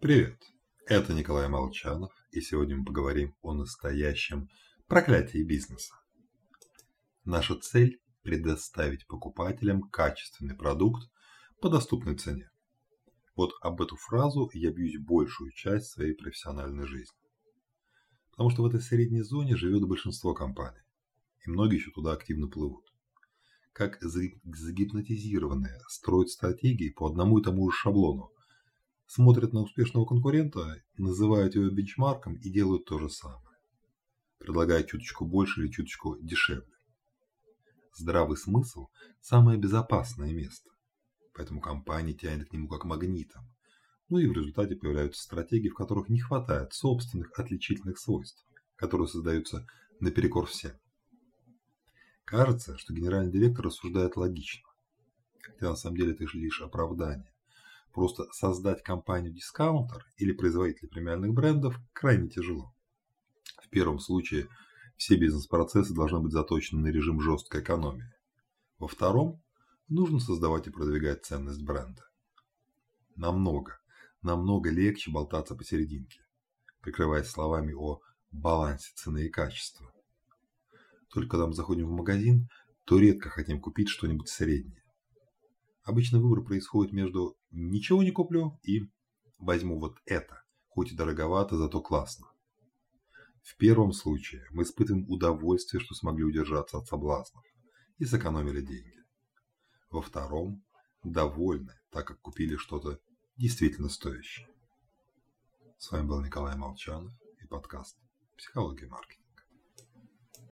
Привет, это Николай Молчанов, и сегодня мы поговорим о настоящем проклятии бизнеса. Наша цель – предоставить покупателям качественный продукт по доступной цене. Вот об эту фразу я бьюсь большую часть своей профессиональной жизни. Потому что в этой средней зоне живет большинство компаний, и многие еще туда активно плывут. Как загипнотизированные строят стратегии по одному и тому же шаблону, смотрят на успешного конкурента, называют его бенчмарком и делают то же самое, предлагая чуточку больше или чуточку дешевле. Здравый смысл – самое безопасное место, поэтому компания тянет к нему как магнитом. Ну и в результате появляются стратегии, в которых не хватает собственных отличительных свойств, которые создаются наперекор всем. Кажется, что генеральный директор рассуждает логично, хотя на самом деле это лишь оправдание. Просто создать компанию-дискаунтер или производителя премиальных брендов крайне тяжело. В первом случае все бизнес-процессы должны быть заточены на режим жесткой экономии. Во втором нужно создавать и продвигать ценность бренда. Намного, намного легче болтаться посерединке, прикрываясь словами о балансе цены и качества. Только когда мы заходим в магазин, то редко хотим купить что-нибудь среднее. Обычно выбор происходит между «ничего не куплю» и «возьму вот это, хоть и дороговато, зато классно». В первом случае мы испытываем удовольствие, что смогли удержаться от соблазнов и сэкономили деньги. Во втором – довольны, так как купили что-то действительно стоящее. С вами был Николай Молчанов и подкаст «Психология маркетинга».